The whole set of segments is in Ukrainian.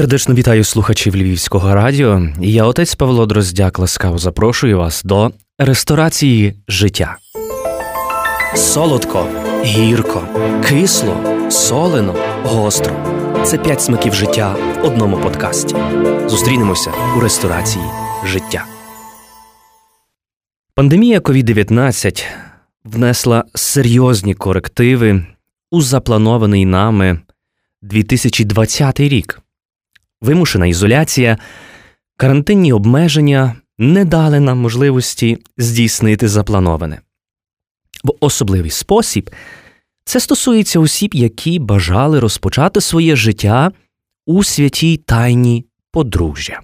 Сердечно вітаю слухачів Львівського радіо. Я отець Павло Дроздяк ласкаво запрошую вас до ресторації життя. Солодко, гірко, кисло, солено, гостро. Це п'ять смаків життя в одному подкасті. Зустрінемося у ресторації життя. Пандемія COVID-19 внесла серйозні корективи у запланований нами 2020 рік. Вимушена ізоляція, карантинні обмеження не дали нам можливості здійснити заплановане. В особливий спосіб це стосується осіб, які бажали розпочати своє життя у святій тайні подружжя.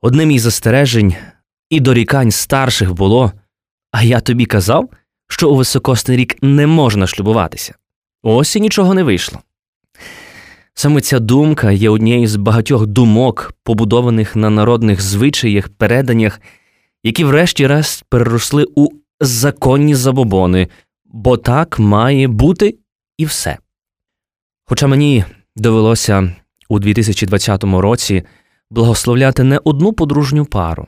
Одним із застережень і дорікань старших було, а я тобі казав, що у високосний рік не можна шлюбуватися. Ось і нічого не вийшло. Саме ця думка є однією з багатьох думок, побудованих на народних звичаях, переданнях, які, врешті-решт, переросли у законні забобони, бо так має бути і все. Хоча мені довелося у 2020 році благословляти не одну подружню пару,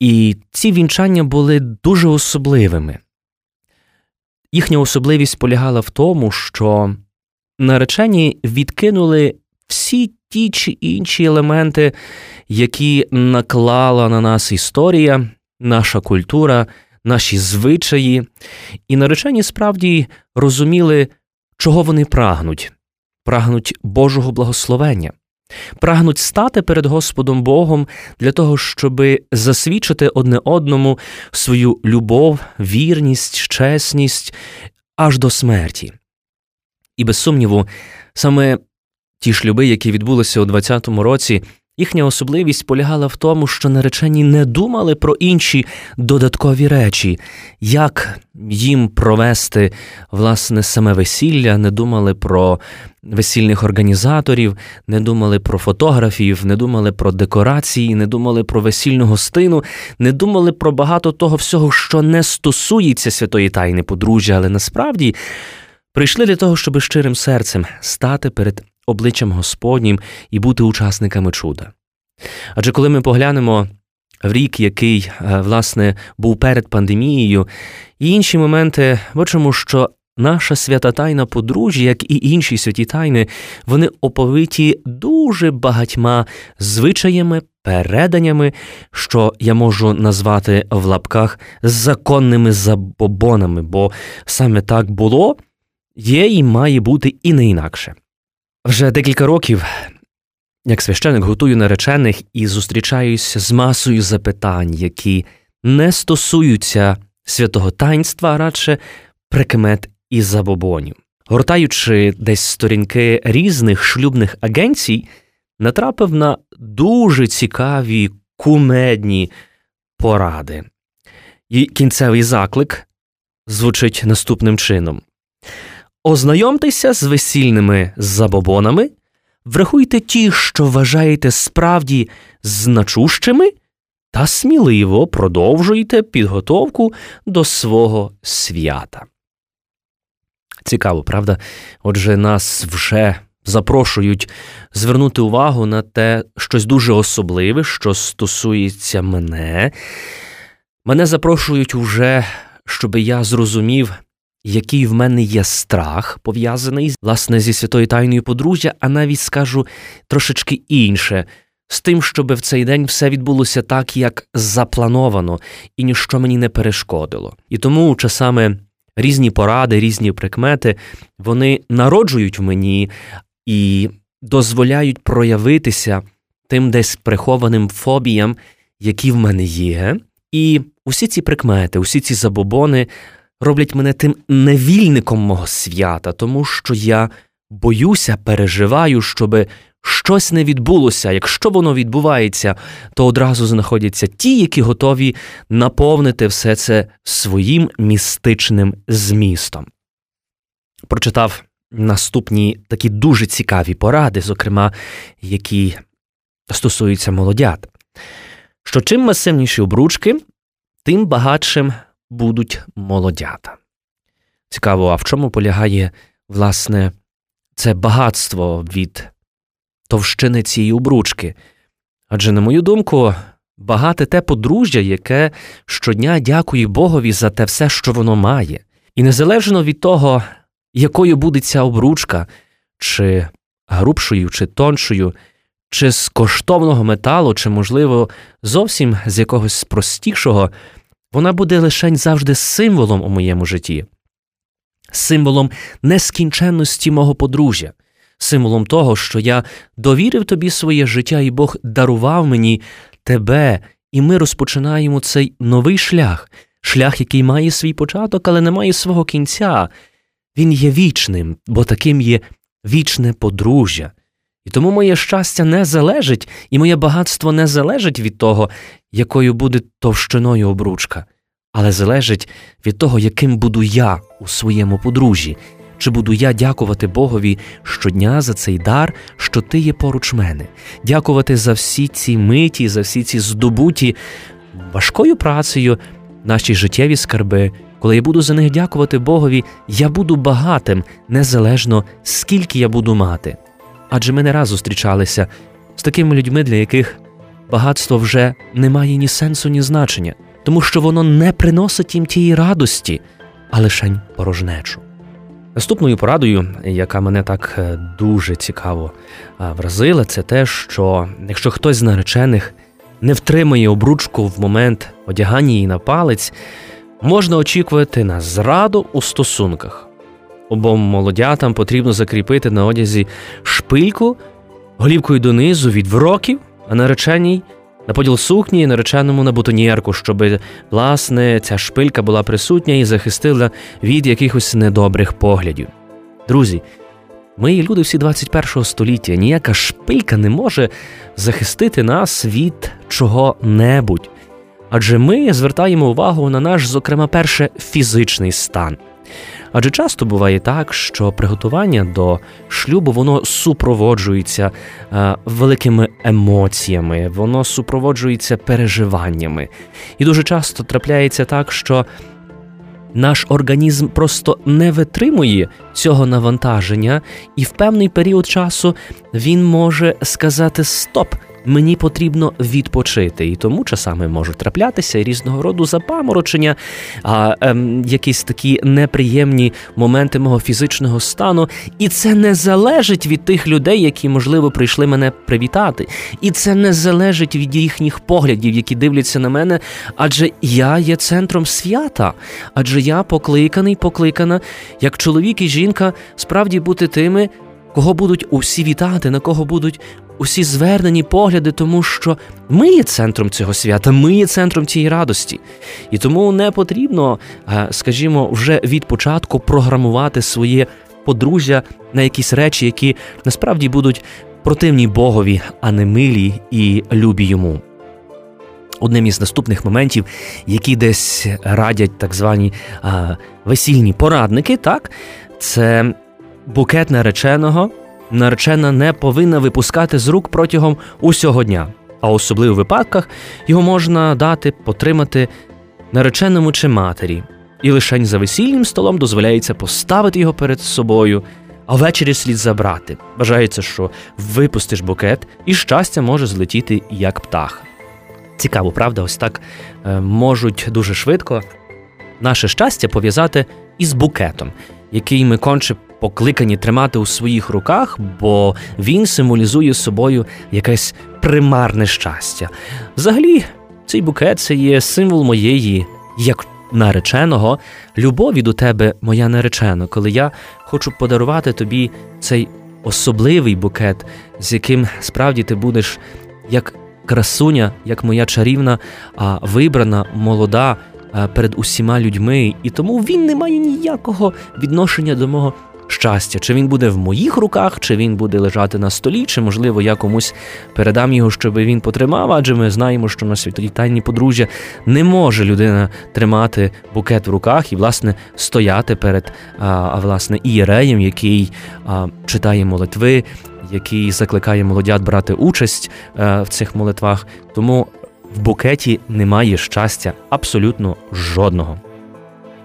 і ці вінчання були дуже особливими. Їхня особливість полягала в тому, що наречені відкинули всі ті чи інші елементи, які наклала на нас історія, наша культура, наші звичаї, і наречені справді розуміли, чого вони прагнуть, прагнуть Божого благословення. Прагнуть стати перед Господом Богом для того, щоб засвідчити одне одному свою любов, вірність, чесність аж до смерті. І без сумніву, саме ті шлюби, які відбулися у 20-му році, їхня особливість полягала в тому, що наречені не думали про інші додаткові речі, як їм провести власне саме весілля, не думали про весільних організаторів, не думали про фотографів, не думали про декорації, не думали про весільну гостину, не думали про багато того всього, що не стосується святої тайни подружжя, але насправді прийшли для того, щоб щирим серцем стати перед обличчям Господнім і бути учасниками чуда. Адже коли ми поглянемо в рік, який, е, власне, був перед пандемією, і інші моменти, бачимо, що наша свята тайна подружжя, як і інші святі тайни, вони оповиті дуже багатьма звичаями, переданнями, що я можу назвати в лапках законними забобонами, бо саме так було є і має бути і не інакше. Вже декілька років, як священик, готую наречених і зустрічаюся з масою запитань, які не стосуються святого таїнства, а радше прикмет і забобонів. Гортаючи десь сторінки різних шлюбних агенцій, натрапив на дуже цікаві кумедні поради. І кінцевий заклик звучить наступним чином: Ознайомтеся з весільними забобонами, врахуйте ті, що вважаєте справді значущими, та сміливо продовжуйте підготовку до свого свята. Цікаво, правда? Отже, нас вже запрошують звернути увагу на те щось дуже особливе, що стосується мене. Мене запрошують уже, щоб я зрозумів який в мене є страх пов'язаний власне зі святою тайною подружжя, а навіть скажу трошечки інше. З тим, щоб в цей день все відбулося так, як заплановано, і ніщо мені не перешкодило. І тому часами різні поради, різні прикмети вони народжують в мені і дозволяють проявитися тим десь прихованим фобіям, які в мене є. І усі ці прикмети, усі ці забобони роблять мене тим невільником мого свята, тому що я боюся, переживаю, щоб щось не відбулося. Якщо воно відбувається, то одразу знаходяться ті, які готові наповнити все це своїм містичним змістом. Прочитав наступні такі дуже цікаві поради, зокрема, які стосуються молодят. Що чим масивніші обручки, тим багатшим будуть молодята. Цікаво, а в чому полягає, власне, це багатство від товщини цієї обручки. Адже, на мою думку, багате те подружжя, яке щодня дякує Богові за те все, що воно має. І незалежно від того, якою буде ця обручка, чи грубшою, чи тоншою, чи з коштовного металу, чи, можливо, зовсім з якогось простішого, вона буде лише завжди символом у моєму житті, символом нескінченності мого подружжя, символом того, що я довірив тобі своє життя, і Бог дарував мені тебе, і ми розпочинаємо цей новий шлях, шлях, який має свій початок, але не має свого кінця. Він є вічним, бо таким є вічне подружжя. І тому моє щастя не залежить, і моє багатство не залежить від того, якою буде товщиною обручка, але залежить від того, яким буду я у своєму подружжі, чи буду я дякувати Богові щодня за цей дар, що ти є поруч мене, дякувати за всі ці миті, за всі ці здобуті важкою працею, наші життєві скарби. Коли я буду за них дякувати Богові, я буду багатим, незалежно скільки я буду мати. Адже ми не раз зустрічалися з такими людьми, для яких багатство вже не має ні сенсу, ні значення, тому що воно не приносить їм тієї радості, а лишень порожнечу. Наступною порадою, яка мене так е, дуже цікаво вразила, це те, що якщо хтось з наречених не втримує обручку в момент одягання її на палець, можна очікувати на зраду у стосунках. Обом молодятам потрібно закріпити на одязі шпильку голівкою донизу від вроків, а нареченій на поділ сукні і нареченому на бутоньєрку, щоб, власне, ця шпилька була присутня і захистила від якихось недобрих поглядів. Друзі, ми люди всі 21 століття, ніяка шпилька не може захистити нас від чого-небудь. Адже ми звертаємо увагу на наш, зокрема, перше фізичний стан. Адже часто буває так, що приготування до шлюбу воно супроводжується е, великими емоціями, воно супроводжується переживаннями. І дуже часто трапляється так, що наш організм просто не витримує цього навантаження, і в певний період часу він може сказати Стоп! Мені потрібно відпочити, і тому часами можуть траплятися різного роду запаморочення, а ем, якісь такі неприємні моменти мого фізичного стану. І це не залежить від тих людей, які, можливо, прийшли мене привітати. І це не залежить від їхніх поглядів, які дивляться на мене. Адже я є центром свята, адже я покликаний, покликана, як чоловік і жінка, справді бути тими. Кого будуть усі вітати, на кого будуть усі звернені погляди, тому що ми є центром цього свята, ми є центром цієї радості. І тому не потрібно, е, скажімо, вже від початку програмувати своє подружжя на якісь речі, які насправді будуть противні Богові, а не милі і любі йому. Одним із наступних моментів, які десь радять так звані а, весільні порадники, так, це букет нареченого наречена не повинна випускати з рук протягом усього дня, а особливо в випадках його можна дати потримати нареченому чи матері, і лише за весільним столом дозволяється поставити його перед собою, а ввечері слід забрати. Бажається, що випустиш букет, і щастя може злетіти як птах. Цікаво, правда, ось так е, можуть дуже швидко наше щастя пов'язати із букетом, який ми конче покликані тримати у своїх руках, бо він символізує собою якесь примарне щастя. Взагалі, цей букет це є символ моєї, як нареченого, любові до тебе, моя наречена, коли я хочу подарувати тобі цей особливий букет, з яким справді ти будеш як красуня, як моя чарівна, а вибрана молода. Перед усіма людьми, і тому він не має ніякого відношення до мого щастя, чи він буде в моїх руках, чи він буде лежати на столі, чи, можливо, я комусь передам його, щоб він потримав, адже ми знаємо, що на світовій тайні подружжя не може людина тримати букет в руках і, власне, стояти перед а, власне ієреєм, який а, читає молитви, який закликає молодят брати участь а, в цих молитвах. Тому в букеті немає щастя абсолютно жодного.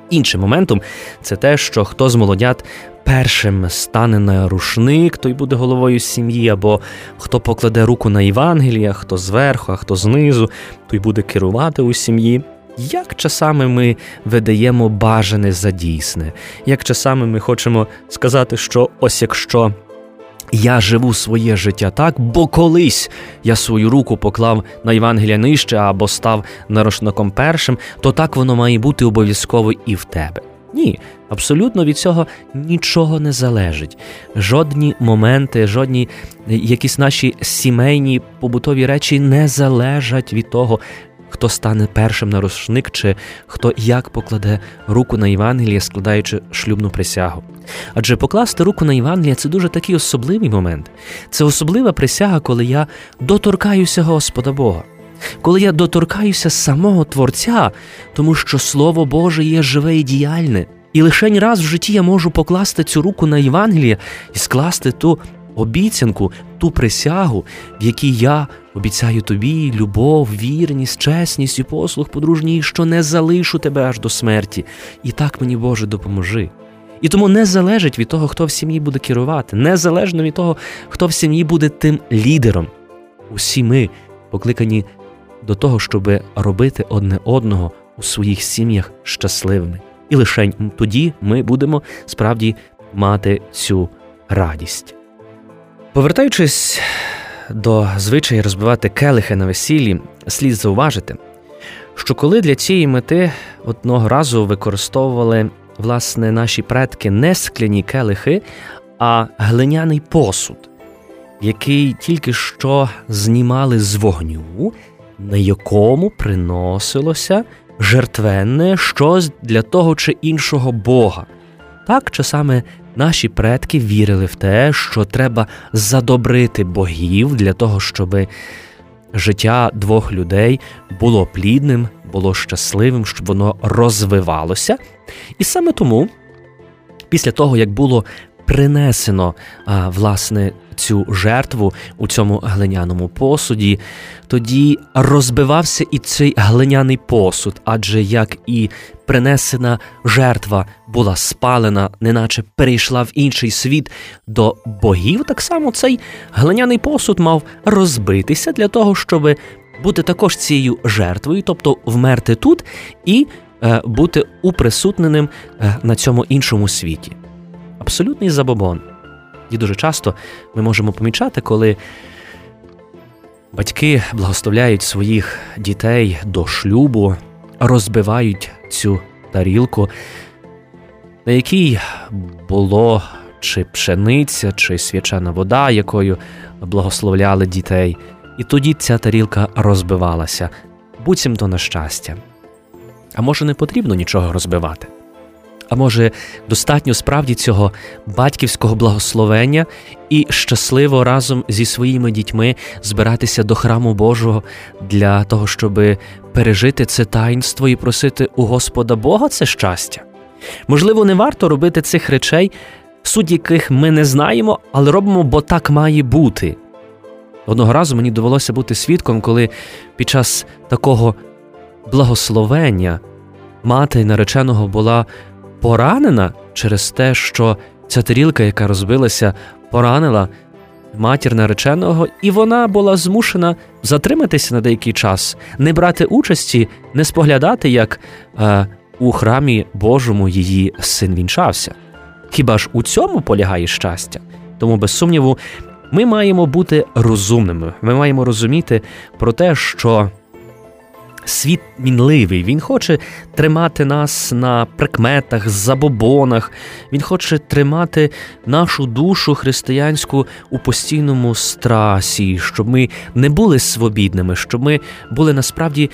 Іншим моментом це те, що хто з молодят першим стане на рушник, той буде головою сім'ї, або хто покладе руку на Євангелія, хто зверху, а хто знизу, той буде керувати у сім'ї. Як часами ми видаємо бажане за дійсне, як часами ми хочемо сказати, що ось якщо я живу своє життя так, бо колись я свою руку поклав на Євангелія нижче або став нарушником першим, то так воно має бути обов'язково і в тебе. Ні, абсолютно від цього нічого не залежить. Жодні моменти, жодні якісь наші сімейні побутові речі не залежать від того, хто стане першим на рушник, чи хто як покладе руку на Євангеліє, складаючи шлюбну присягу. Адже покласти руку на Євангеліє це дуже такий особливий момент. Це особлива присяга, коли я доторкаюся Господа Бога. Коли я доторкаюся самого Творця, тому що Слово Боже є живе і діяльне, і лише раз в житті я можу покласти цю руку на Євангеліє і скласти ту обіцянку, ту присягу, в якій я обіцяю тобі любов, вірність, чесність і послуг подружній, що не залишу тебе аж до смерті. І так мені Боже допоможи. І тому не залежить від того, хто в сім'ї буде керувати, незалежно від того, хто в сім'ї буде тим лідером. Усі ми покликані до того, щоб робити одне одного у своїх сім'ях щасливими. І лише тоді ми будемо справді мати цю радість. Повертаючись до звичаї розбивати келихи на весіллі, слід зауважити, що коли для цієї мети одного разу використовували власне наші предки не скляні келихи, а глиняний посуд, який тільки що знімали з вогню, на якому приносилося жертвенне щось для того чи іншого Бога. Так часами наші предки вірили в те, що треба задобрити богів для того, щоб життя двох людей було плідним, було щасливим, щоб воно розвивалося. І саме тому, після того, як було принесено а, власне цю жертву у цьому глиняному посуді, тоді розбивався і цей глиняний посуд, адже як і принесена жертва була спалена, неначе перейшла в інший світ до богів, так само цей глиняний посуд мав розбитися для того, щоб бути також цією жертвою, тобто вмерти тут і е, бути уприсутненим е, на цьому іншому світі. Абсолютний забобон. І дуже часто ми можемо помічати, коли батьки благословляють своїх дітей до шлюбу, розбивають цю тарілку, на якій було чи пшениця, чи свячена вода, якою благословляли дітей. І тоді ця тарілка розбивалася, буцімто на щастя. А може, не потрібно нічого розбивати? А може, достатньо справді цього батьківського благословення і щасливо разом зі своїми дітьми збиратися до храму Божого для того, щоб пережити це таїнство і просити у Господа Бога це щастя? Можливо, не варто робити цих речей, суть яких ми не знаємо, але робимо, бо так має бути. Одного разу мені довелося бути свідком, коли під час такого благословення мати нареченого була поранена через те, що ця тарілка, яка розбилася, поранила матір нареченого, і вона була змушена затриматися на деякий час, не брати участі, не споглядати, як е, у храмі Божому її син вінчався. Хіба ж у цьому полягає щастя? Тому, без сумніву, ми маємо бути розумними. Ми маємо розуміти про те, що світ мінливий, він хоче тримати нас на прикметах, забобонах, він хоче тримати нашу душу християнську у постійному страсі, щоб ми не були свобідними, щоб ми були насправді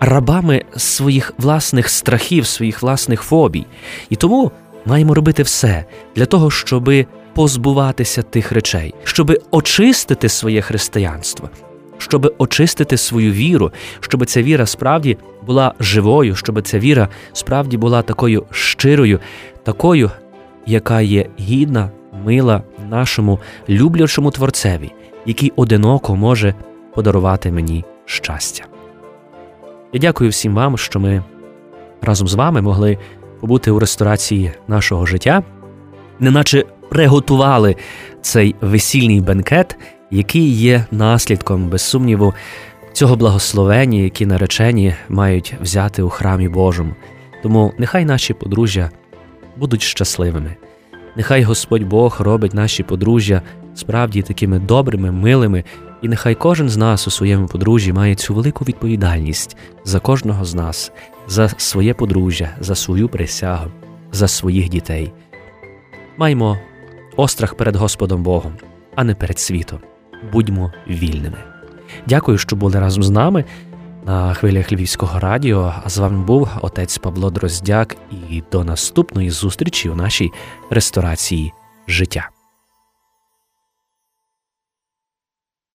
рабами своїх власних страхів, своїх власних фобій. І тому маємо робити все для того, щоби позбуватися тих речей, щоби очистити своє християнство, щоб очистити свою віру, щоб ця віра справді була живою, щоб ця віра справді була такою щирою, такою, яка є гідна, мила нашому люблячому творцеві, який одиноко може подарувати мені щастя. Я дякую всім вам, що ми разом з вами могли побути у ресторації нашого життя, неначе приготували цей весільний бенкет, який є наслідком, без сумніву, цього благословення, які наречені мають взяти у храмі Божому. Тому нехай наші подружжя будуть щасливими. Нехай Господь Бог робить наші подружжя справді такими добрими, милими, і нехай кожен з нас у своєму подружжі має цю велику відповідальність за кожного з нас, за своє подружжя, за свою присягу, за своїх дітей. Маємо острах перед Господом Богом, а не перед світом. Будьмо вільними. Дякую, що були разом з нами на хвилях Львівського радіо. А з вами був отець Павло Дроздяк. І до наступної зустрічі у нашій ресторації життя.